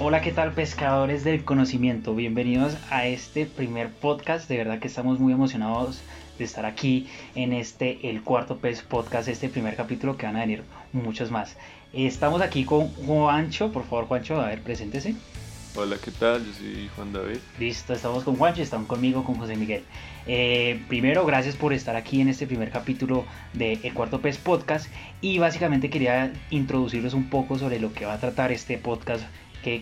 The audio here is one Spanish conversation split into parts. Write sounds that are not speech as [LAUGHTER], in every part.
Hola, ¿qué tal pescadores del conocimiento? Bienvenidos a este primer podcast. De verdad que estamos muy emocionados de estar aquí en este, el cuarto pez podcast, este primer capítulo que van a venir muchos más. Estamos aquí con Juancho, por favor Juancho, a ver, preséntese. Hola, ¿qué tal? Yo soy Juan David. Listo, estamos con Juancho y estamos conmigo, con José Miguel. Eh, primero, gracias por estar aquí en este primer capítulo de El Cuarto Pez Podcast y básicamente quería introducirles un poco sobre lo que va a tratar este podcast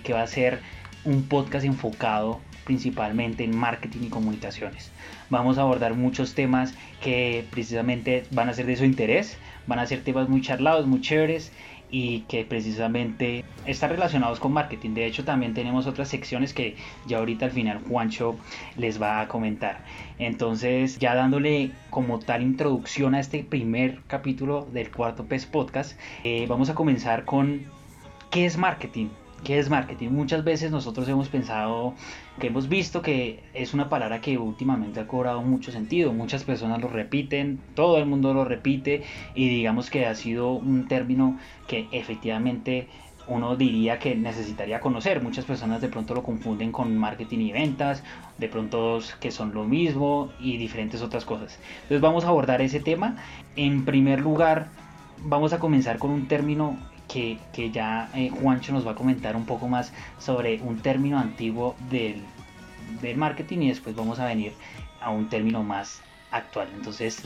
que, va a ser un podcast enfocado principalmente en marketing y comunicaciones. Vamos a abordar muchos temas que precisamente van a ser de su interés, van a ser temas muy charlados, muy chéveres y que precisamente están relacionados con marketing. De hecho, también tenemos otras secciones que ya ahorita al final Juancho les va a comentar. Entonces, ya dándole como tal introducción a este primer capítulo del cuarto PES Podcast, eh, vamos a comenzar con ¿qué es marketing? ¿Qué es marketing? Muchas veces nosotros hemos pensado, que hemos visto que es una palabra que últimamente ha cobrado mucho sentido. Muchas personas lo repiten, todo el mundo lo repite y digamos que ha sido un término que efectivamente uno diría que necesitaría conocer. Muchas personas de pronto lo confunden con marketing y ventas, de pronto que son lo mismo y diferentes otras cosas. Entonces vamos a abordar ese tema. En primer lugar, vamos a comenzar con un término que, ya eh, Juancho nos va a comentar un poco más sobre un término antiguo del, del marketing y después vamos a venir a un término más actual. Entonces,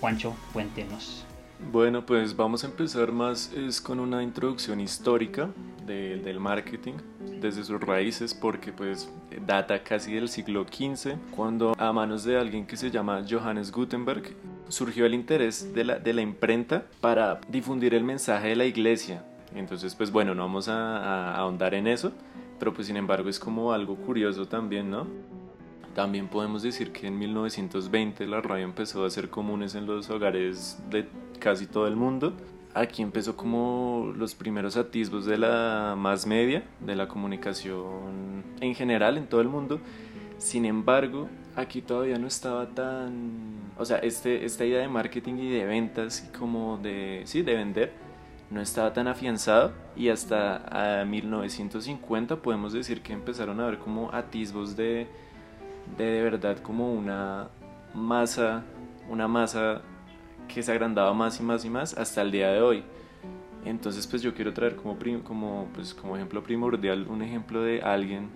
Juancho, cuéntenos. Bueno, pues vamos a empezar más es con una introducción histórica del marketing desde sus raíces porque pues data casi del siglo XV cuando a manos de alguien que se llama Johannes Gutenberg surgió el interés de la, de la imprenta para difundir el mensaje de la iglesia. Entonces pues bueno, no vamos a, a ahondar en eso, pero pues sin embargo es como algo curioso también, ¿no? También podemos decir que en 1920 la radio empezó a ser comunes en los hogares de casi todo el mundo. Aquí empezó como los primeros atisbos de la más media, de la comunicación en general en todo el mundo. Sin embargo, aquí todavía no estaba tan... O sea, este, esta idea de marketing y de ventas y como de... Sí, de vender, no estaba tan afianzado y hasta a 1950 podemos decir que empezaron a ver como atisbos de de, de verdad como una masa, una masa que se agrandaba más y más y más hasta el día de hoy. Entonces, pues yo quiero traer como, como, pues, como ejemplo primordial un ejemplo de alguien,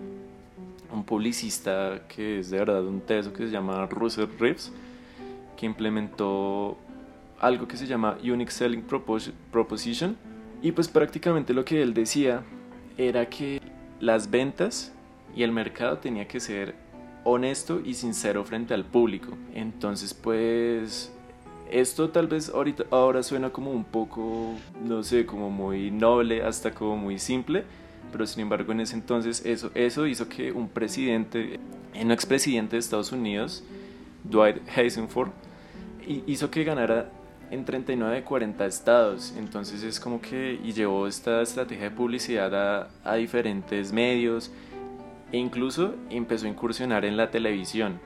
un publicista que es de verdad un teso que se llama Russell Reeves, que implementó algo que se llama Unique Selling Proposition. Y pues prácticamente lo que él decía era que las ventas y el mercado tenía que ser honesto y sincero frente al público. Entonces, pues esto tal vez ahorita, ahora suena como un poco, no sé, como muy noble, hasta como muy simple, pero sin embargo en ese entonces eso, eso hizo que un presidente, un expresidente de Estados Unidos, Dwight Eisenhower, hizo que ganara en 39 de 40 estados. Entonces es como que y llevó esta estrategia de publicidad a, a diferentes medios e incluso empezó a incursionar en la televisión.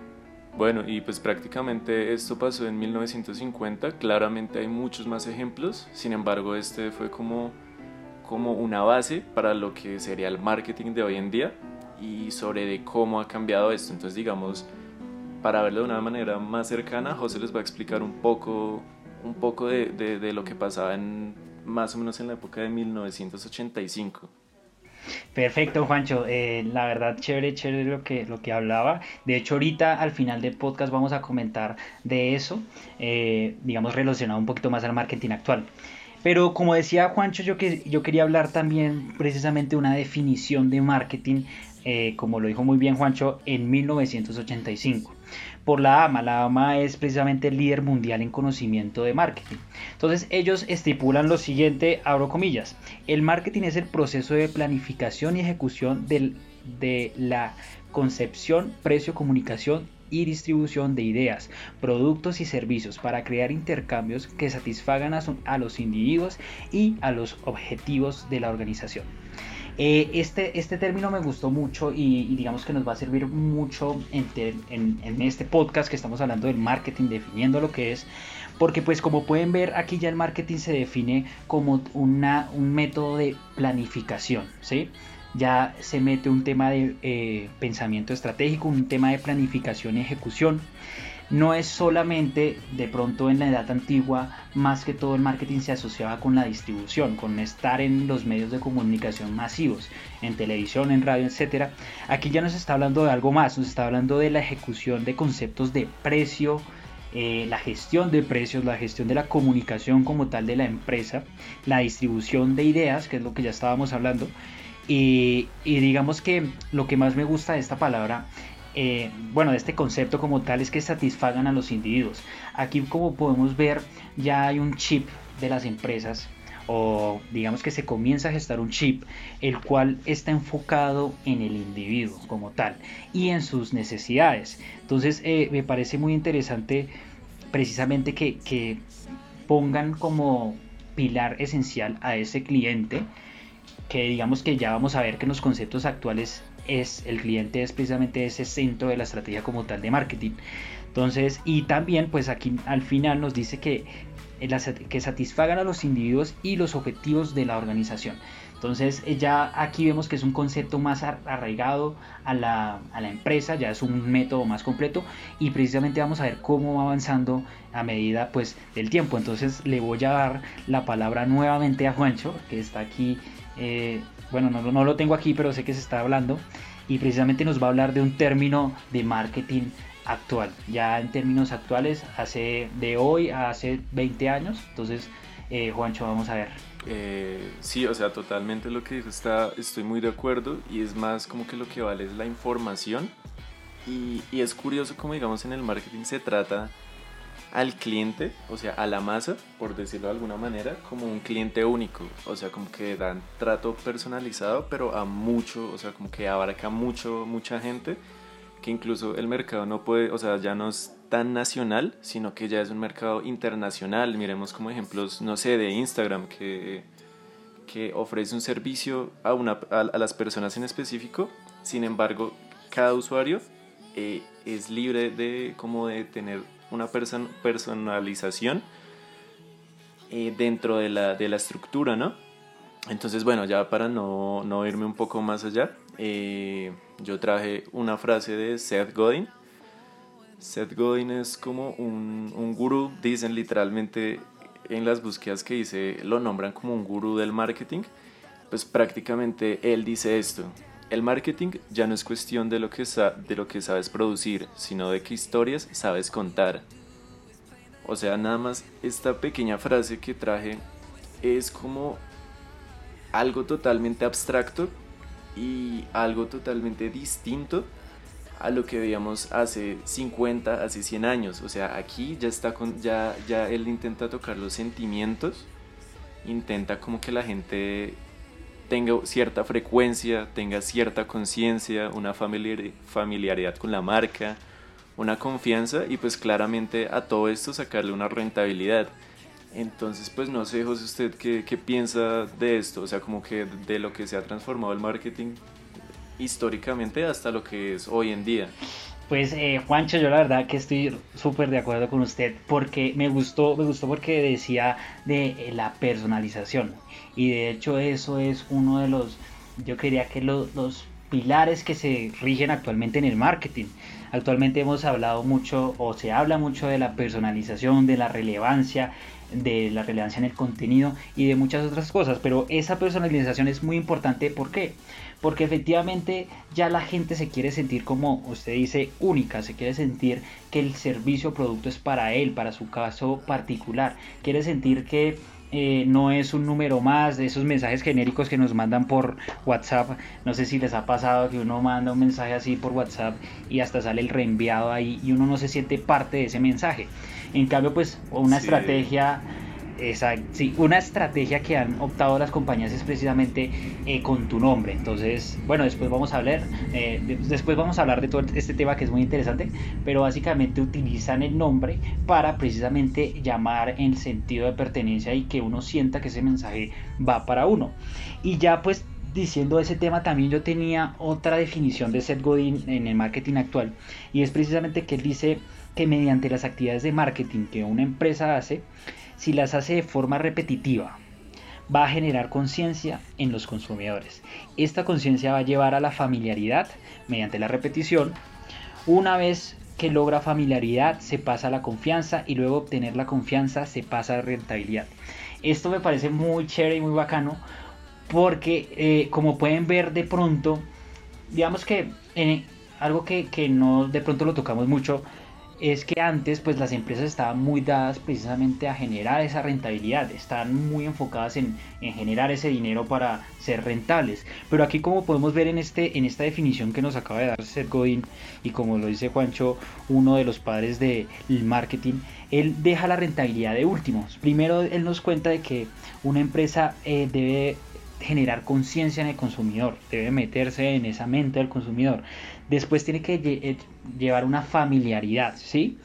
Bueno, y pues prácticamente esto pasó en 1950, claramente hay muchos más ejemplos, sin embargo este fue como, como una base para lo que sería el marketing de hoy en día y sobre de cómo ha cambiado esto. Entonces digamos, para verlo de una manera más cercana, José les va a explicar un poco, un poco de, de, de lo que pasaba en, más o menos en la época de 1985. Perfecto, Juancho. Eh, la verdad, chévere, chévere lo que, lo que hablaba. De hecho, ahorita al final del podcast vamos a comentar de eso, eh, digamos, relacionado un poquito más al marketing actual. Pero como decía Juancho, yo, que, yo quería hablar también precisamente de una definición de marketing, eh, como lo dijo muy bien Juancho, en 1985 por la AMA. La AMA es precisamente el líder mundial en conocimiento de marketing. Entonces ellos estipulan lo siguiente, abro comillas, el marketing es el proceso de planificación y ejecución de la concepción, precio, comunicación y distribución de ideas, productos y servicios para crear intercambios que satisfagan a los individuos y a los objetivos de la organización. Eh, este, este término me gustó mucho y, digamos que nos va a servir mucho en, este podcast que estamos hablando del marketing, definiendo lo que es, porque pues como pueden ver aquí ya el marketing se define como una, un método de planificación, ¿sí? Ya se mete un tema de eh, pensamiento estratégico, un tema de planificación y ejecución. No es solamente de pronto en la edad antigua, más que todo el marketing se asociaba con la distribución, con estar en los medios de comunicación masivos, en televisión, en radio, etc. Aquí ya nos está hablando de algo más, nos está hablando de la ejecución de conceptos de precio, eh, la gestión de precios, la gestión de la comunicación como tal de la empresa, la distribución de ideas, que es lo que ya estábamos hablando, y, digamos que lo que más me gusta de esta palabra eh, bueno, de este concepto como tal es que satisfagan a los individuos. Aquí como podemos ver ya hay un chip de las empresas o digamos que se comienza a gestar un chip el cual está enfocado en el individuo como tal y en sus necesidades. Entonces eh, me parece muy interesante precisamente que, que pongan como pilar esencial a ese cliente que digamos que ya vamos a ver que en los conceptos actuales es el cliente es precisamente ese centro de la estrategia como tal de marketing. Entonces, y también pues aquí al final nos dice que, que satisfagan a los individuos y los objetivos de la organización. Entonces eh, ya aquí vemos que es un concepto más arraigado a la, a la, empresa, ya es un método más completo y precisamente vamos a ver cómo va avanzando a medida pues del tiempo. Entonces le voy a dar la palabra nuevamente a Juancho, que está aquí eh, bueno, no, no, lo tengo aquí, pero sé que se está hablando, y precisamente nos va a hablar de un término de marketing actual, ya en términos actuales, hace de hoy a hace 20 años, entonces, eh, Juancho, vamos a ver. Eh, sí, o sea, totalmente lo que dijo está, estoy muy de acuerdo. Y es más como que lo que vale es la información. Y, y es curioso como digamos en el marketing se trata al cliente, o sea, a la masa, por decirlo de alguna manera, como un cliente único, o sea, como que dan trato personalizado, pero a mucho, o sea, como que abarca mucho, mucha gente, que incluso el mercado no puede, o sea, ya no es tan nacional, sino que ya es un mercado internacional. Miremos como ejemplos, no sé, de Instagram, que, que ofrece un servicio a, una, a, las personas en específico, sin embargo, cada usuario eh, es libre de como de tener una personalización eh, dentro de la, de la, estructura, ¿no? Entonces, bueno, ya para no, no irme un poco más allá, eh, yo traje una frase de Seth Godin. Seth Godin es como un, un gurú, dicen literalmente en las búsquedas que hice, lo nombran como un gurú del marketing. Pues prácticamente él dice esto, el marketing ya no es cuestión de lo, que de lo que sabes producir, sino de qué historias sabes contar. O sea, nada más esta pequeña frase que traje es como algo totalmente abstracto y algo totalmente distinto a lo que veíamos hace 50, hace 100 años. O sea, aquí ya está con ya ya él intenta tocar los sentimientos, intenta como que la gente tenga cierta frecuencia, tenga cierta conciencia, una familiaridad con la marca, una confianza y pues claramente a todo esto sacarle una rentabilidad. Entonces pues no sé José usted qué, qué piensa de esto, o sea como que de lo que se ha transformado el marketing históricamente hasta lo que es hoy en día. Pues eh, Juancho, yo la verdad que estoy súper de acuerdo con usted porque me gustó, me gustó porque decía de eh, la personalización y de hecho eso es uno de los, yo quería que los, pilares que se rigen actualmente en el marketing. Actualmente hemos hablado mucho o se habla mucho de la personalización, de la relevancia, de la relevancia en el contenido y de muchas otras cosas, pero esa personalización es muy importante, ¿por qué? Porque efectivamente ya la gente se quiere sentir como usted dice única, se quiere sentir que el servicio o producto es para él, para su caso particular, quiere sentir que eh, no es un número más de esos mensajes genéricos que nos mandan por WhatsApp. No sé si les ha pasado que uno manda un mensaje así por WhatsApp y hasta sale el reenviado ahí y uno no se siente parte de ese mensaje. En cambio, pues una estrategia sí, una estrategia que han optado las compañías es precisamente eh, con tu nombre. Entonces, bueno, después vamos a hablar, eh, después vamos a hablar de todo este tema que es muy interesante, pero básicamente utilizan el nombre para precisamente llamar en sentido de pertenencia y que uno sienta que ese mensaje va para uno. Y ya pues diciendo ese tema también yo tenía otra definición de Seth Godin en el marketing actual y es precisamente que él dice que mediante las actividades de marketing que una empresa hace, si las hace de forma repetitiva, va a generar conciencia en los consumidores. Esta conciencia va a llevar a la familiaridad mediante la repetición. Una vez que logra familiaridad se pasa a la confianza y luego obtener la confianza se pasa a rentabilidad. Esto me parece muy chévere y muy bacano porque eh, como pueden ver de pronto, digamos que eh, algo que, que no de pronto lo tocamos mucho es que antes pues las empresas estaban muy dadas precisamente a generar esa rentabilidad, estaban muy enfocadas en, generar ese dinero para ser rentables. Pero aquí como podemos ver en, este, en esta definición que nos acaba de dar Seth Godin y como lo dice Juancho, uno de los padres del marketing, él deja la rentabilidad de últimos. Primero él nos cuenta de que una empresa eh, debe generar conciencia en el consumidor, debe meterse en esa mente del consumidor. Después tiene que eh, llevar una familiaridad, ¿sí?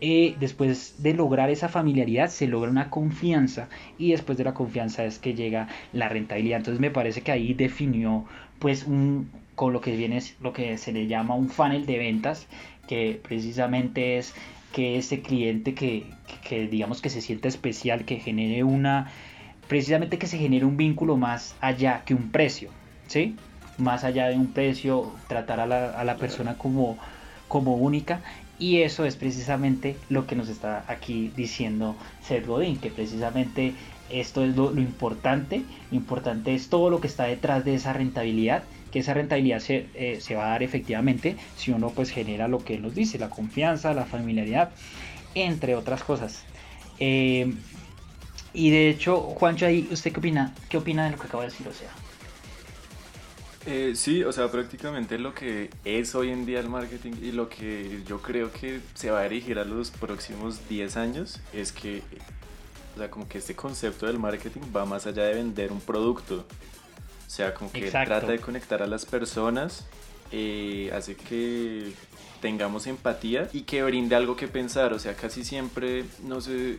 Eh, después de lograr esa familiaridad se logra una confianza y después de la confianza es que llega la rentabilidad. Entonces me parece que ahí definió pues un, con lo que viene lo que se le llama un funnel de ventas que precisamente es que ese cliente que, que digamos que se sienta especial, que genere una precisamente que se genere un vínculo más allá que un precio, ¿sí? Más allá de un precio, tratar a la, persona como, como única y eso es precisamente lo que nos está aquí diciendo Seth Godin, que precisamente esto es lo, importante, lo importante es todo lo que está detrás de esa rentabilidad, que esa rentabilidad se, eh, se va a dar efectivamente si uno pues genera lo que él nos dice, la confianza, la familiaridad, entre otras cosas. Eh, y de hecho, Juancho, ahí, ¿usted qué opina? ¿Qué opina de lo que acabo de decir? O sea. Eh, sí, o sea, prácticamente lo que es hoy en día el marketing y lo que yo creo que se va a dirigir a los próximos 10 años es que, o sea, como que este concepto del marketing va más allá de vender un producto. O sea, como que trata de conectar a las personas, eh, hace que tengamos empatía y que brinde algo que pensar. O sea, casi siempre, no sé,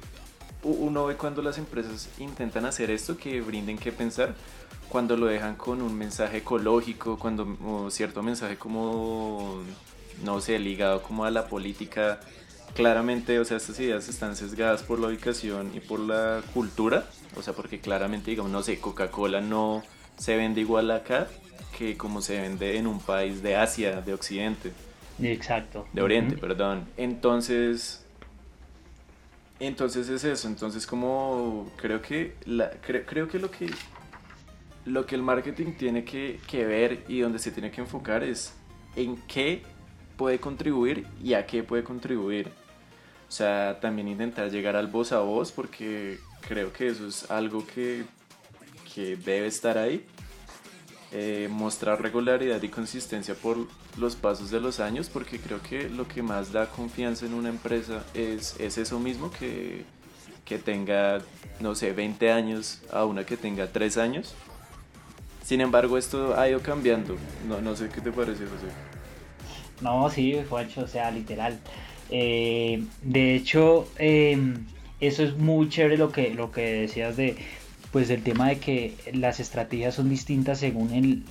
uno ve cuando las empresas intentan hacer esto, que brinden que pensar, cuando lo dejan con un mensaje ecológico, cuando cierto mensaje como, no sé, ligado como a la política, claramente, o sea, estas ideas están sesgadas por la ubicación y por la cultura, o sea, porque claramente, digamos, no sé, Coca-Cola no se vende igual acá que como se vende en un país de Asia, de Occidente. Exacto. De Oriente, perdón. Entonces, entonces es eso, entonces como creo que la, creo que lo que lo que el marketing tiene que, que, ver y donde se tiene que enfocar es en qué puede contribuir y a qué puede contribuir. O sea, también intentar llegar al voz a voz porque creo que eso es algo que, que debe estar ahí eh, mostrar regularidad y consistencia por los pasos de los años, porque creo que lo que más da confianza en una empresa es, es eso mismo, que, que tenga, no sé, 20 años a una que tenga 3 años. Sin embargo, esto ha ido cambiando. No, no sé qué te parece, José. No, sí, Juancho, o sea, literal. Eh, de hecho, em, eso es muy chévere lo que, lo que decías de, pues el tema de que las estrategias son distintas según el,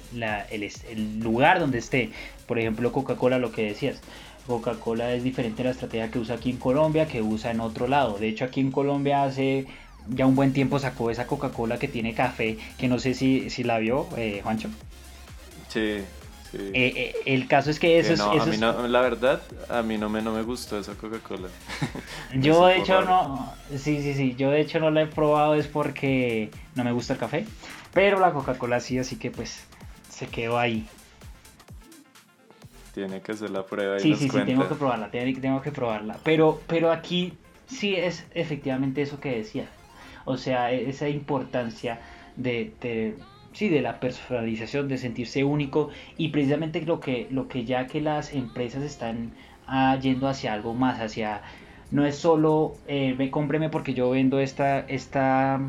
el, lugar donde esté. Por ejemplo, Coca-Cola, lo que decías. Coca-Cola es diferente a la estrategia que usa aquí en Colombia que usa en otro lado. De hecho, aquí en Colombia hace ya un buen tiempo sacó esa Coca-Cola que tiene café, que no sé si, si la vio, eh, Juancho. Sí, eh, eh, el caso es que eso, es, a mí no, la verdad, a mí no me, no me gustó esa Coca-Cola. [LAUGHS] yo de hecho no, sí, sí, sí, yo de hecho no la he probado es porque no me gusta el café, pero la Coca-Cola sí, así que pues se quedó ahí. Tiene que hacer la prueba y Sí, sí, sí, tengo que probarla, tengo, que probarla. Pero, pero aquí sí es efectivamente eso que decía. O sea, e-, esa importancia de sí, de la personalización, de sentirse único y precisamente lo que, lo que ya que las empresas están ah, yendo hacia algo más, hacia no es solo eh, me cómpreme porque yo vendo esta, esta,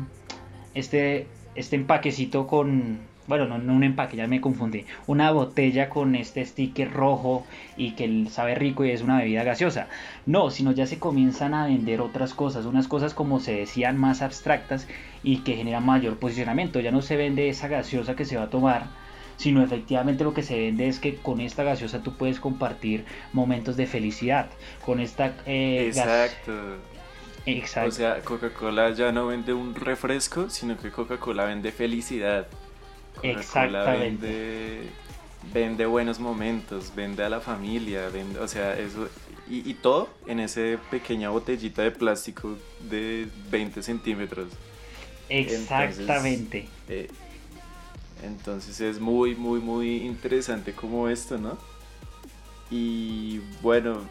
este, este empaquecito con bueno, no, no, un empaque, ya me confundí, una botella con este sticker rojo y que sabe rico y es una bebida gaseosa. No, sino ya se comienzan a vender otras cosas, unas cosas como se decían más abstractas y que generan mayor posicionamiento. Ya no se vende esa gaseosa que se va a tomar, sino efectivamente lo que se vende es que con esta gaseosa tú puedes compartir momentos de felicidad. Con esta eh, Exacto. Exacto. O sea, Coca-Cola ya no vende un refresco, sino que Coca-Cola vende felicidad. Exactamente. Vende, vende, buenos momentos, vende a la familia, vende, o sea, eso. Y, todo en esa pequeña botellita de plástico de 20 centímetros. Exactamente. Eh, entonces es muy, muy, muy interesante como esto, ¿no? Y bueno,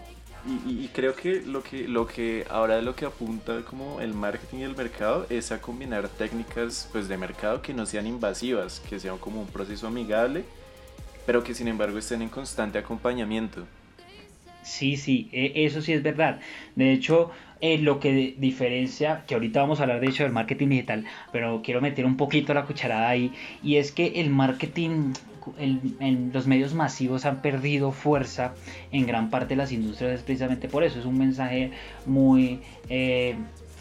y, creo que lo que lo que ahora lo que apunta como el marketing y el mercado es a combinar técnicas pues de mercado que no sean invasivas, que sean como un proceso amigable, pero que sin embargo estén en constante acompañamiento. Sí, sí, e, eso sí es verdad. De hecho, eh, lo que diferencia, que ahorita vamos a hablar de hecho del marketing digital, pero quiero meter un poquito la cucharada ahí, y es que el marketing, los medios masivos han perdido fuerza en gran parte de las industrias es precisamente por eso, es un mensaje muy eh,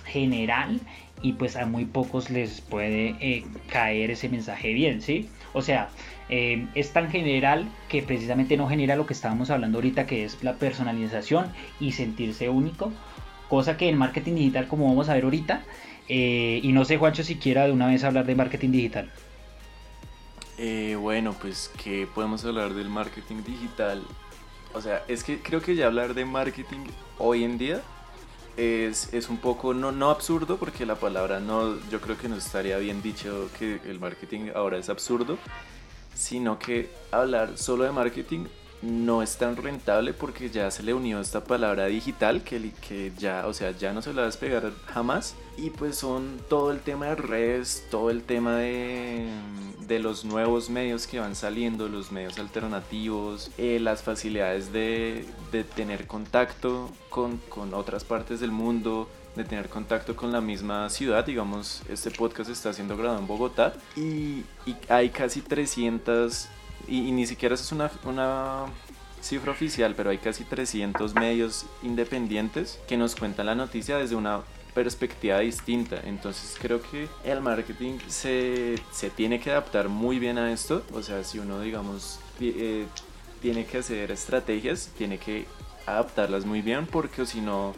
general y pues a muy pocos les puede eh, caer ese mensaje bien, ¿sí? O sea, es tan general que precisamente no genera lo que estábamos hablando ahorita, que es la personalización y sentirse único, cosa que en marketing digital, como vamos a ver ahorita, eh, y no sé, Juancho, si quiera de una vez hablar de marketing digital. Eh, bueno, pues que podemos hablar del marketing digital. O sea, es que creo que ya hablar de marketing hoy en día es, es, un poco, no, no absurdo, porque la palabra no, yo creo que no estaría bien dicho que el marketing ahora es absurdo, sino que hablar solo de marketing no es tan rentable porque ya se le unió esta palabra digital que, que ya, o sea, ya no se la va a despegar jamás. Y pues son todo el tema de redes, todo el tema de, de los nuevos medios que van saliendo, los medios alternativos, eh, las facilidades de, de tener contacto con, con otras partes del mundo, de tener contacto con la misma ciudad. Digamos, este podcast está siendo grabado en Bogotá y, y hay casi 300 y, ni siquiera es una, una cifra oficial, pero hay casi 300 medios independientes que nos cuentan la noticia desde una perspectiva distinta. Entonces creo que el marketing se, se tiene que adaptar muy bien a esto. O sea, si uno, digamos, eh, tiene que hacer estrategias, tiene que adaptarlas muy bien porque si no,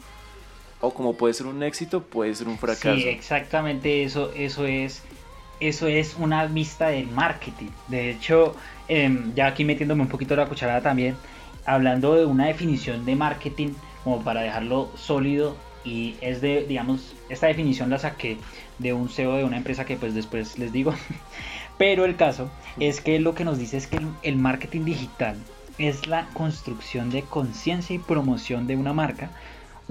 o como puede ser un éxito, puede ser un fracaso. Sí, exactamente eso, eso es eso es una vista de marketing. De hecho, em, ya aquí metiéndome un poquito la cucharada también, hablando de una definición de marketing, como para dejarlo sólido, y es de, digamos, esta definición la saqué de un CEO de una empresa que pues después les digo, [LAUGHS] pero el caso es que lo que nos dice es que el marketing digital es la construcción de conciencia y promoción de una marca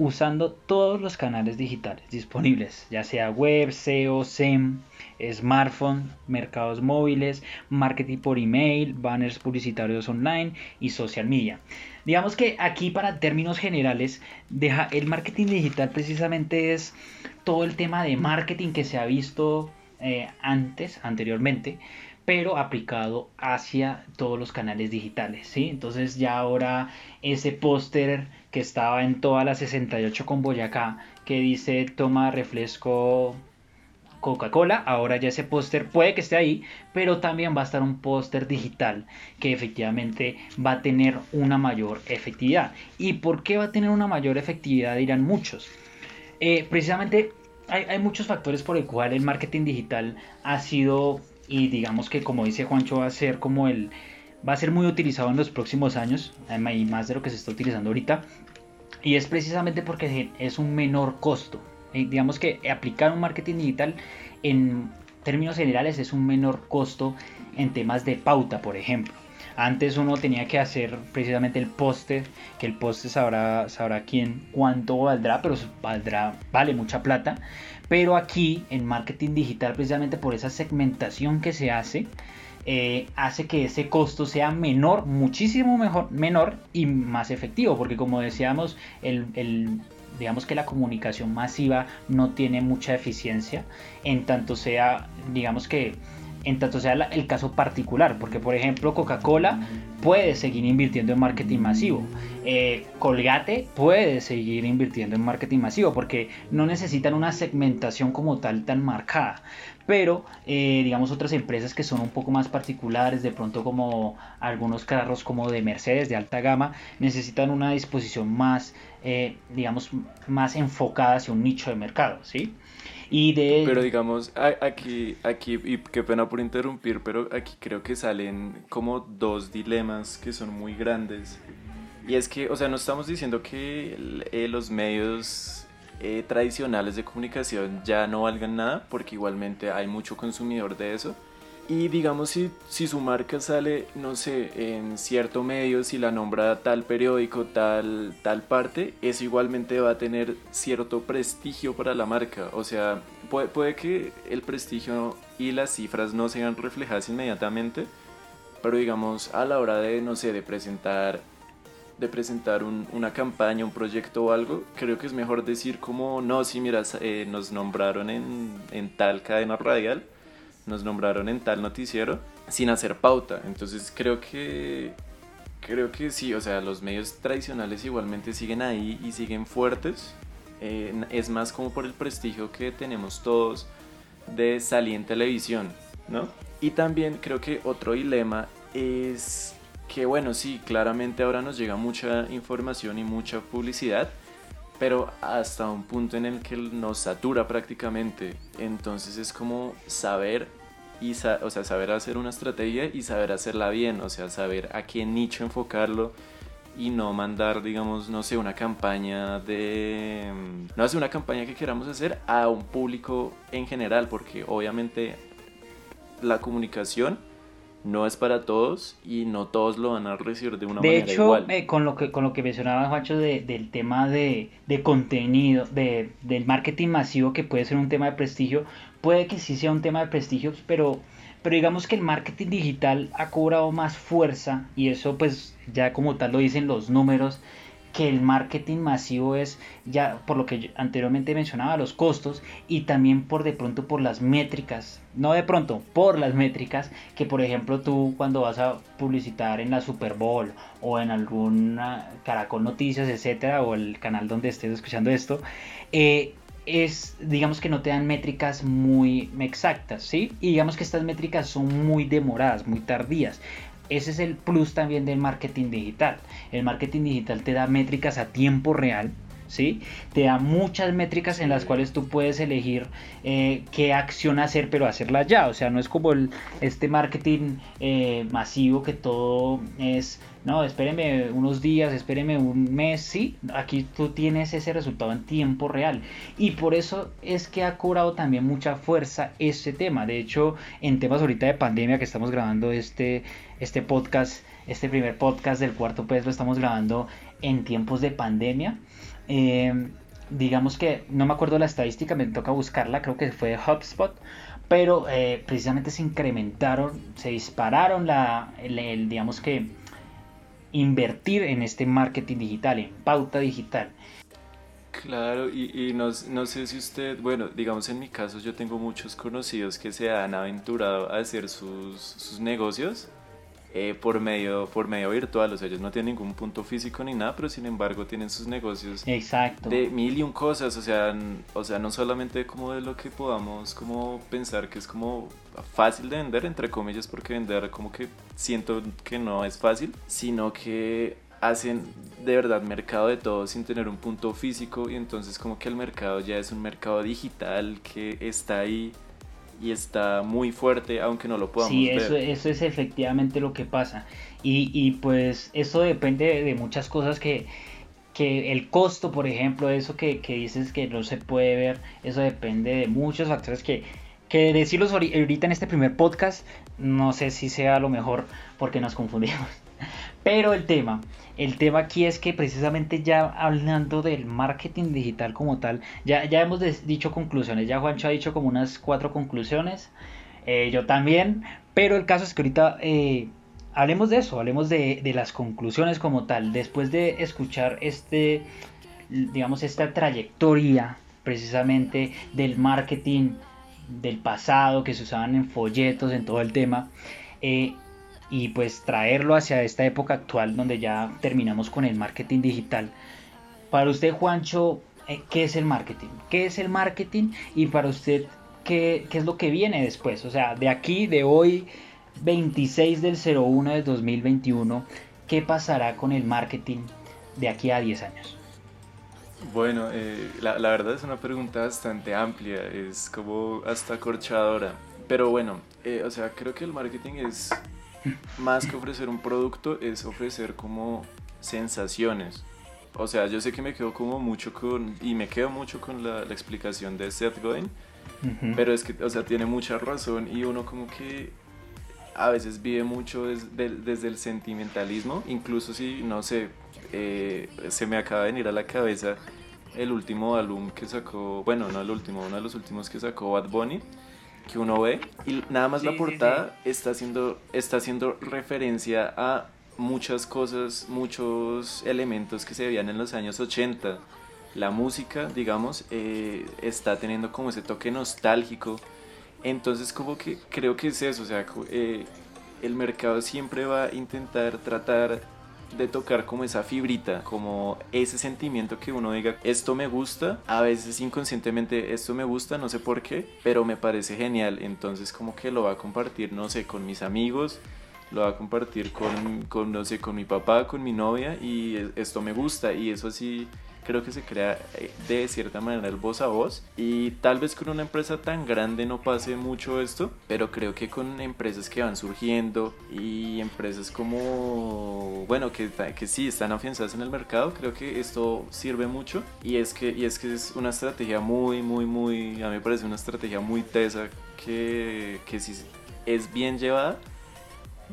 usando todos los canales digitales disponibles, ya sea web, SEO, SEM, smartphone, mercados móviles, marketing por email, banners publicitarios online y social media. Digamos que aquí para términos generales, el marketing digital precisamente es todo el tema de marketing que se ha visto eh, antes, anteriormente, pero aplicado hacia todos los canales digitales, ¿sí? Entonces ya ahora ese póster que estaba en todas las 68 con Boyacá, que dice toma refresco Coca-Cola, ahora ya ese póster puede que esté ahí, pero también va a estar un póster digital que efectivamente va a tener una mayor efectividad. ¿Y por qué va a tener una mayor efectividad? Dirán muchos. Eh, precisamente hay, hay, muchos factores por el cual el marketing digital ha sido, y digamos que como dice Juancho, va a ser como el, va a ser muy utilizado en los próximos años, y más de lo que se está utilizando ahorita, y es precisamente porque es un menor costo. Eh, digamos que aplicar un marketing digital en términos generales es un menor costo en temas de pauta, por ejemplo. Antes uno tenía que hacer precisamente el póster, que el póster sabrá, sabrá quién cuánto valdrá, pero valdrá, vale mucha plata. Pero aquí en marketing digital, precisamente por esa segmentación que se hace, eh, hace que ese costo sea menor, muchísimo mejor, menor y más efectivo, porque como decíamos, el, digamos que la comunicación masiva no tiene mucha eficiencia en tanto sea, digamos que en tanto sea el caso particular, porque por ejemplo Coca-Cola puede seguir invirtiendo en marketing masivo, eh, Colgate puede seguir invirtiendo en marketing masivo, porque no necesitan una segmentación como tal tan marcada, pero eh, digamos otras empresas que son un poco más particulares, de pronto como algunos carros como de Mercedes de alta gama, necesitan una disposición más, eh, digamos, más enfocada hacia un nicho de mercado, ¿sí? Y de... Pero digamos, aquí, aquí, y qué pena por interrumpir, pero aquí creo que salen como dos dilemas que son muy grandes. Y es que, o sea, no estamos diciendo que eh, los medios eh, tradicionales de comunicación ya no valgan nada, porque igualmente hay mucho consumidor de eso. Y digamos, si, si su marca sale, no sé, en cierto medio, si la nombra tal periódico, tal, tal parte, eso igualmente va a tener cierto prestigio para la marca. O sea, puede, puede que el prestigio y las cifras no sean reflejadas inmediatamente, pero digamos, a la hora de, no sé, de presentar de presentar una campaña, un proyecto o algo, creo que es mejor decir como, no, sí, mira, eh, nos nombraron en, en, tal cadena radial, nos nombraron en tal noticiero, sin hacer pauta. Entonces creo que, creo que sí, o sea, los medios tradicionales igualmente siguen ahí y siguen fuertes. Eh, es más como por el prestigio que tenemos todos de salir en televisión, ¿no? Y también creo que otro dilema es que bueno, sí, claramente ahora nos llega mucha información y mucha publicidad, pero hasta un punto en el que nos satura prácticamente. Entonces es como saber y o sea, saber hacer una estrategia y saber hacerla bien, o sea, saber a qué nicho enfocarlo y no mandar, digamos, no sé, una campaña de no hacer una campaña que queramos hacer a un público en general, porque obviamente la comunicación no es para todos y no todos lo van a recibir de una manera igual. De hecho, con, lo que, con lo que mencionaba Juancho de, del tema de, de contenido, de, del marketing masivo, que puede ser un tema de prestigio, puede que sí sea un tema de prestigio, pero, pero digamos que el marketing digital ha cobrado más fuerza y eso pues ya como tal lo dicen los números que el marketing masivo es ya por lo que anteriormente mencionaba los costos y también por de pronto por las métricas. No de pronto por las métricas que por ejemplo tú cuando vas a publicitar en la Super Bowl o en alguna Caracol Noticias etcétera o el canal donde estés escuchando esto eh, es digamos que no te dan métricas muy exactas sí y digamos que estas métricas son muy demoradas muy tardías. Ese es el plus también del marketing digital. El marketing digital te da métricas a tiempo real, ¿sí? Te da muchas métricas en las cuales tú puedes elegir eh, qué acción hacer, pero hacerla ya. O sea, no es como el, este marketing eh, masivo que todo es, no, espéreme unos días, espéreme un mes, sí. Aquí tú tienes ese resultado en tiempo real. Y por eso es que ha cobrado también mucha fuerza este tema. De hecho, en temas ahorita de pandemia que estamos grabando este este podcast, este primer podcast del cuarto pez lo estamos grabando en tiempos de pandemia. Eh, digamos que no me acuerdo la estadística, me toca buscarla, creo que fue HubSpot, pero eh, precisamente se incrementaron, se dispararon la, el, digamos que invertir en este marketing digital, en pauta digital. Claro, y, no, no, sé si usted, bueno, digamos en mi caso yo tengo muchos conocidos que se han aventurado a hacer sus, sus negocios eh, por, medio, por medio virtual, o sea, ellos no tienen ningún punto físico ni nada, pero sin embargo tienen sus negocios Exacto. de mil y un cosas, o sea, o sea, no solamente como de lo que podamos como pensar que es como fácil de vender, entre comillas, porque vender como que siento que no es fácil, sino que hacen de verdad mercado de todo sin tener un punto físico. Y entonces como que el mercado ya es un mercado digital que está ahí y está muy fuerte, aunque no lo podamos sí, ver. Eso, eso es efectivamente lo que pasa. Y, y pues eso depende de muchas cosas que, que el costo, por ejemplo, eso que, que, dices que no se puede ver, eso depende de muchos factores que, que decirlos ahorita en este primer podcast, no sé si sea lo mejor porque nos confundimos. [LAUGHS] Pero el tema, el tema aquí es que precisamente ya hablando del marketing digital como tal, ya, ya hemos dicho conclusiones, ya Juancho ha dicho como unas cuatro conclusiones, eh, yo también, pero el caso es que ahorita eh, hablemos de eso, hablemos de, de, las conclusiones como tal, después de escuchar este, digamos, esta trayectoria precisamente del marketing del pasado que se usaban en folletos, en todo el tema, eh, y pues traerlo hacia esta época actual donde ya terminamos con el marketing digital. Para usted, Juancho, eh, ¿qué es el marketing? ¿Qué es el marketing? Y para usted, qué, qué es lo que viene después. O sea, de aquí, de hoy, 26 del 01 del 2021, ¿qué pasará con el marketing de aquí a 10 años? Bueno, eh, la, la, verdad es una pregunta bastante amplia, es como hasta corchadora. Pero bueno, eh, o sea, creo que el marketing es [LAUGHS] más que ofrecer un producto, es ofrecer como sensaciones. O sea, yo sé que me quedo como mucho con, y me quedo mucho con la, la explicación de Seth Godin, pero es que, o sea, tiene mucha razón y uno como que a veces vive mucho desde, desde el sentimentalismo, incluso si, no sé, eh, se me acaba de venir a la cabeza el último álbum que sacó, bueno, no el último, uno de los últimos que sacó Bad Bunny, que uno ve y nada más la portada Está, haciendo, está haciendo referencia a muchas cosas, muchos elementos que se veían en los años 80. La música, digamos, eh, está teniendo como ese toque nostálgico. Entonces como que creo que es eso, o sea, eh, el mercado siempre va a intentar tratar de tocar como esa fibrita, como ese sentimiento que uno diga, esto me gusta, a veces inconscientemente esto me gusta, no sé por qué, pero me parece genial, entonces como que lo va a compartir, no sé, con mis amigos, lo va a compartir con, con no sé, con mi papá, con mi novia y esto me gusta y eso sí creo que se crea eh, de cierta manera el voz a voz. Y tal vez con una empresa tan grande no pase mucho esto, pero creo que con empresas que van surgiendo y empresas como, bueno, que, que sí están afianzadas en el mercado, creo que esto sirve mucho. Y es que, y es, que es una estrategia muy, muy, muy, a mí me parece una estrategia muy tesa que, que si es bien llevada,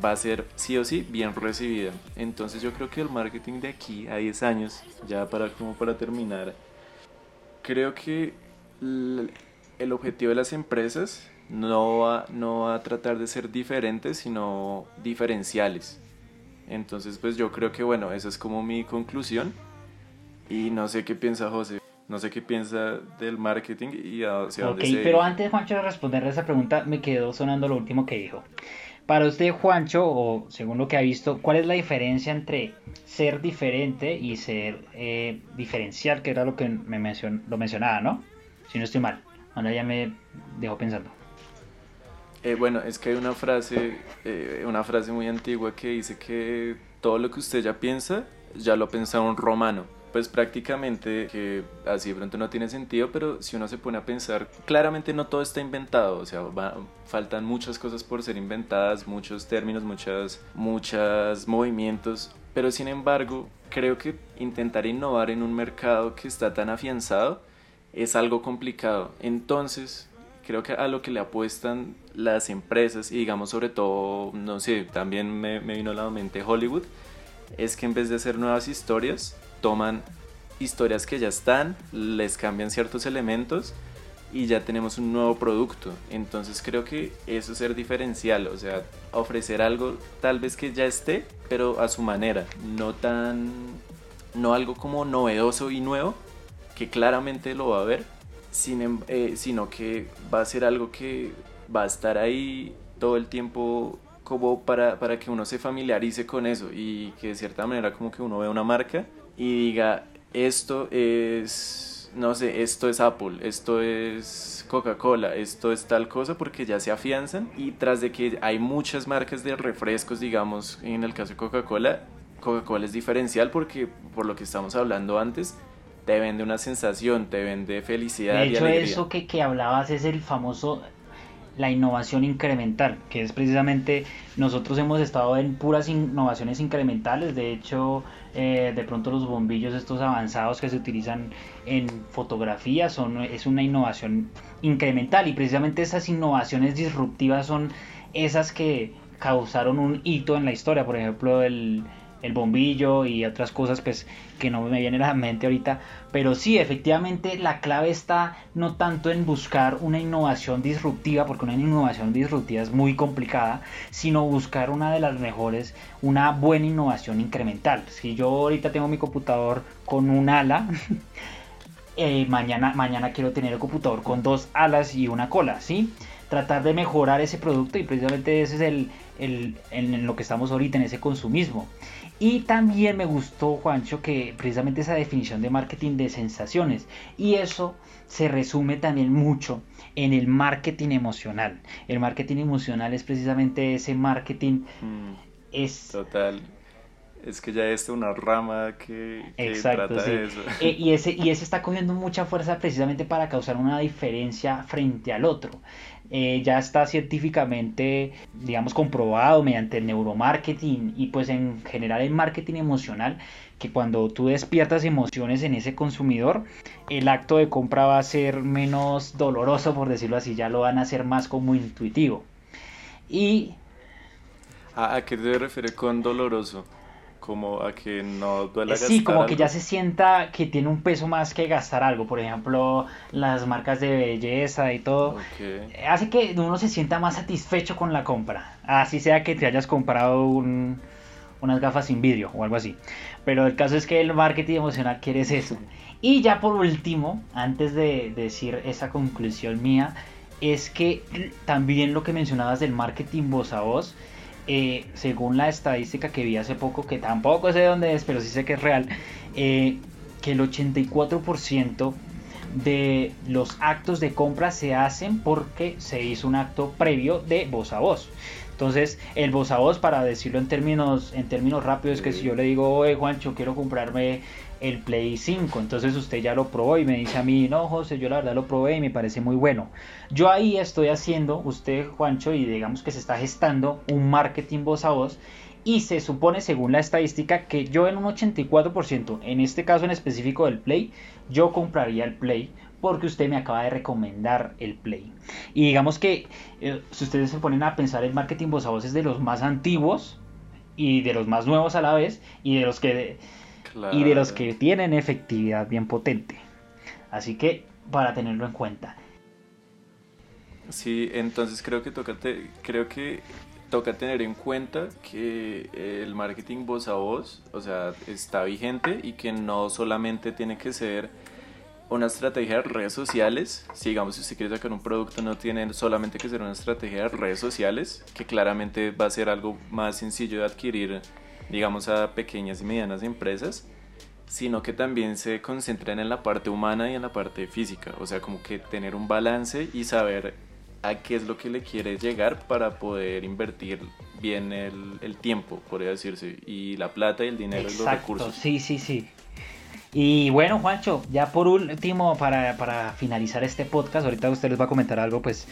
va a ser sí o sí bien recibida. Entonces yo creo que el marketing de aquí a 10 años, ya para como para terminar, creo que el objetivo de las empresas no va, no va a tratar de ser diferentes, sino diferenciales. Entonces pues yo creo que bueno, esa es como mi conclusión. Y no sé qué piensa José. No sé qué piensa del marketing y hacia dónde se pero antes, Juancho, de responderle esa pregunta, me quedó sonando lo último que dijo. Para usted, Juancho, o según lo que ha visto, ¿cuál es la diferencia entre ser diferente y ser eh, diferencial, que era lo que me lo mencionaba, ¿no? Si no estoy mal. Ahora ya me dejó pensando. Eh, bueno, es que hay una frase, eh, una frase muy antigua que dice que todo lo que usted ya piensa, ya lo pensaba un romano pues prácticamente que así de pronto no tiene sentido, pero si uno se pone a pensar, claramente no todo está inventado, o sea, faltan muchas cosas por ser inventadas, muchos términos, muchas, muchos movimientos, pero sin embargo, creo que intentar innovar en un mercado que está tan afianzado es algo complicado. Entonces, creo que a lo que le apuestan las empresas y digamos sobre todo, no sé, también me, me vino a la mente Hollywood, es que en vez de hacer nuevas historias, toman historias que ya están, les cambian ciertos elementos y ya tenemos un nuevo producto. Entonces creo que eso es ser diferencial, o sea, ofrecer algo tal vez que ya esté, pero a su manera, no tan, no algo como novedoso y nuevo, que claramente lo va a ver, em, eh, sino que va a ser algo que va a estar ahí todo el tiempo como para, para que uno se familiarice con eso y que de cierta manera como que uno vea una marca y diga, esto es, no sé, esto es Apple, esto es Coca-Cola, esto es tal cosa, porque ya se afianzan y tras de que hay muchas marcas de refrescos, digamos, en el caso de Coca-Cola, Coca-Cola es diferencial porque, por lo que estamos hablando antes, te vende una sensación, te vende felicidad. De hecho, eso que, que hablabas es el famoso la innovación incremental, que es precisamente nosotros hemos estado en puras innovaciones incrementales, de hecho eh, de pronto los bombillos estos avanzados que se utilizan en fotografía son, es una innovación incremental. Y precisamente esas innovaciones disruptivas son esas que causaron un hito en la historia, por ejemplo el, el bombillo y otras cosas pues que no me vienen a la mente ahorita. Pero sí efectivamente la clave está no tanto en buscar una innovación disruptiva porque una innovación disruptiva es muy complicada sino buscar una de las mejores una buena innovación incremental. Si yo ahorita tengo mi computador con un ala [LAUGHS] eh, mañana mañana quiero tener el computador con dos alas y una cola sí tratar de mejorar ese producto y precisamente ese es el, el en lo que estamos ahorita en ese consumismo Y también me gustó, Juancho, que precisamente esa definición de marketing de sensaciones. Y eso se resume también mucho en el marketing emocional. El marketing emocional es precisamente ese marketing. Mm, es, total. Es que ya es una rama que, trata de eso. Eh, y, [LAUGHS] ese, y ese está cogiendo mucha fuerza precisamente para causar una diferencia frente al otro. Eh, ya está científicamente, digamos, comprobado mediante el neuromarketing y pues en general el marketing emocional, que cuando tú despiertas emociones en ese consumidor, el acto de compra va a ser menos doloroso, por decirlo así, ya lo van a hacer más como intuitivo. Y... ¿A, qué te refieres con doloroso? Como a que no duela Sí, como que ya se sienta que tiene un peso más que gastar algo, por ejemplo, las marcas de belleza y todo. Hace que uno se sienta más satisfecho con la compra, así sea que te hayas comprado unas gafas sin vidrio o algo así. Pero el caso es que el marketing emocional quiere eso. Y ya por último, antes de decir esa conclusión mía, es que también lo que mencionabas del marketing voz a voz, eh, según la estadística que vi hace poco, que tampoco sé dónde es, pero sí sé que es real, eh, que el 84% de los actos de compra se hacen porque se hizo un acto previo de voz a voz. Entonces, el voz a voz, para decirlo en términos, en términos rápidos, es que si yo le digo, oye Juancho, quiero comprarme el Play 5. Entonces usted ya lo probó y me dice a mí, no, José, yo la verdad lo probé y me parece muy bueno. Yo ahí estoy haciendo, usted, Juancho, y digamos que se está gestando un marketing voz a voz. Y se supone, según la estadística, que yo en un 84%, en este caso en específico del Play, yo compraría el Play porque usted me acaba de recomendar el Play. Y digamos que eh, si ustedes se ponen a pensar, el marketing voz a voz es de los más antiguos y de los más nuevos a la vez y de los que y de los que tienen efectividad bien potente. Así que para tenerlo en cuenta. Sí, entonces creo que toca, creo que toca tener en cuenta que el marketing voz a voz, o sea, está vigente y que no solamente tiene que ser una estrategia de redes sociales. Si digamos, si usted quiere sacar un producto, no tiene solamente que ser una estrategia de redes sociales, que claramente va a ser algo más sencillo de adquirir digamos, a pequeñas y medianas empresas, sino que también se concentran en la parte humana y en la parte física, o sea, como que tener un balance y saber a qué es lo que le quiere llegar para poder invertir bien el, el tiempo, podría decirse, y la plata y el dinero y los recursos. Sí, sí, sí. Y bueno, Juancho, ya por último, para, para, finalizar este podcast, ahorita usted les va a comentar algo, pues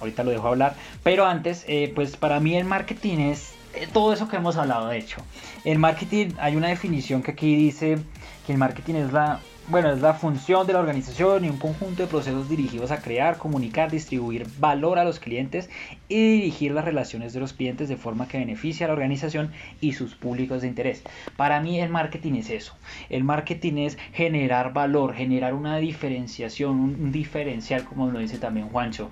ahorita lo dejo hablar, pero antes, eh, pues para mí el marketing es todo eso que hemos hablado, de hecho. En marketing hay una definición que aquí dice que el marketing es la, bueno, es la función de la organización y un conjunto de procesos dirigidos a crear, comunicar, distribuir valor a los clientes y dirigir las relaciones de los clientes de forma que beneficie a la organización y sus públicos de interés. Para mí el marketing es eso. El marketing es generar valor, generar una diferenciación, un, diferencial, como lo dice también Juancho.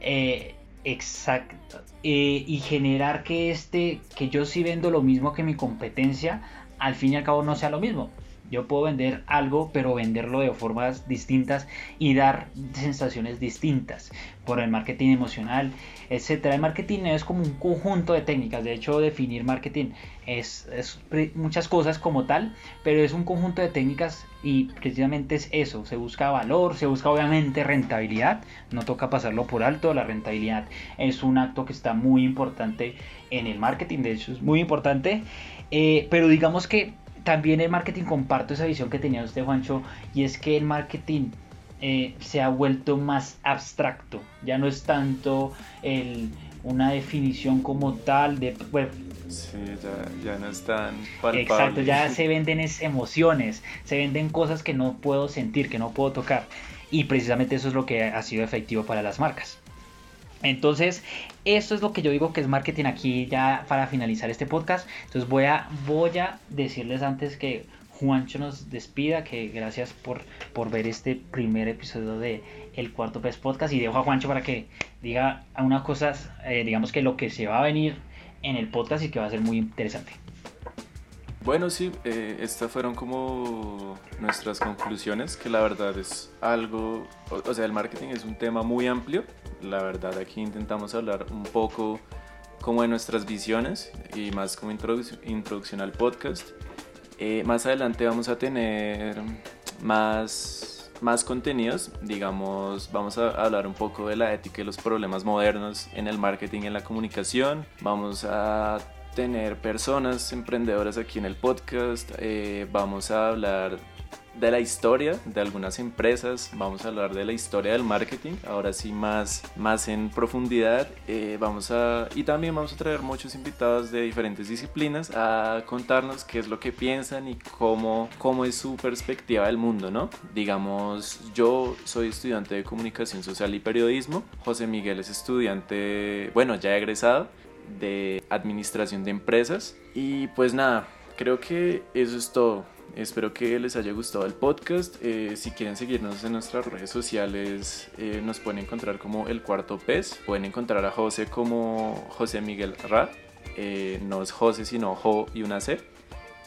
Eh, Exacto. Eh, y generar que este, que yo sí vendo lo mismo que mi competencia, al fin y al cabo no sea lo mismo. Yo puedo vender algo, pero venderlo de formas distintas y dar sensaciones distintas por el marketing emocional, etcétera. El marketing es como un conjunto de técnicas. De hecho, definir marketing es, es, muchas cosas como tal, pero es un conjunto de técnicas y precisamente es eso. Se busca valor, se busca obviamente rentabilidad. No toca pasarlo por alto. La rentabilidad es un acto que está muy importante en el marketing. De hecho, es muy importante. Eh, pero digamos que también el marketing comparto esa visión que tenía usted, Juancho, y es que el marketing eh, se ha vuelto más abstracto. Ya no es tanto el, una definición como tal de... Bueno, sí, ya, ya no es tan palpable. Exacto, ya [LAUGHS] se venden emociones, se venden cosas que no puedo sentir, que no puedo tocar. Y precisamente eso es lo que ha sido efectivo para las marcas. Entonces, esto es lo que yo digo que es marketing aquí ya para finalizar este podcast. Entonces voy a, voy a decirles antes que Juancho nos despida, que gracias por, por ver este primer episodio de El Cuarto Pez Podcast y dejo a Juancho para que diga unas cosas, eh, digamos que lo que se va a venir en el podcast y que va a ser muy interesante. Bueno, sí, eh, estas fueron como nuestras conclusiones, que la verdad es algo, o, sea, el marketing es un tema muy amplio, la verdad aquí intentamos hablar un poco como de nuestras visiones y más como introducción al podcast. Eh, más adelante vamos a tener más, más contenidos, digamos, vamos a hablar un poco de la ética y los problemas modernos en el marketing y en la comunicación. Vamos a tener personas emprendedoras aquí en el podcast, eh, vamos a hablar de la historia de algunas empresas, vamos a hablar de la historia del marketing, ahora sí más, más en profundidad, eh, vamos a, y también vamos a traer muchos invitados de diferentes disciplinas a contarnos qué es lo que piensan y cómo, cómo es su perspectiva del mundo, ¿no? Digamos, yo soy estudiante de comunicación social y periodismo, José Miguel es estudiante, bueno, ya egresado de administración de empresas. Y pues nada, creo que eso es todo Espero que les haya gustado el podcast. Eh, si quieren seguirnos en nuestras redes sociales, eh, nos pueden encontrar como El Cuarto Pez. Pueden encontrar a José como José Miguel Ra. Eh, no es José, sino Jo y una C.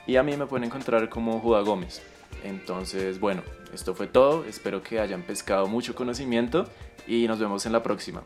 Y a mí me pueden encontrar como Juda Gómez. Entonces, bueno, esto fue todo. Espero que hayan pescado mucho conocimiento y nos vemos en la próxima.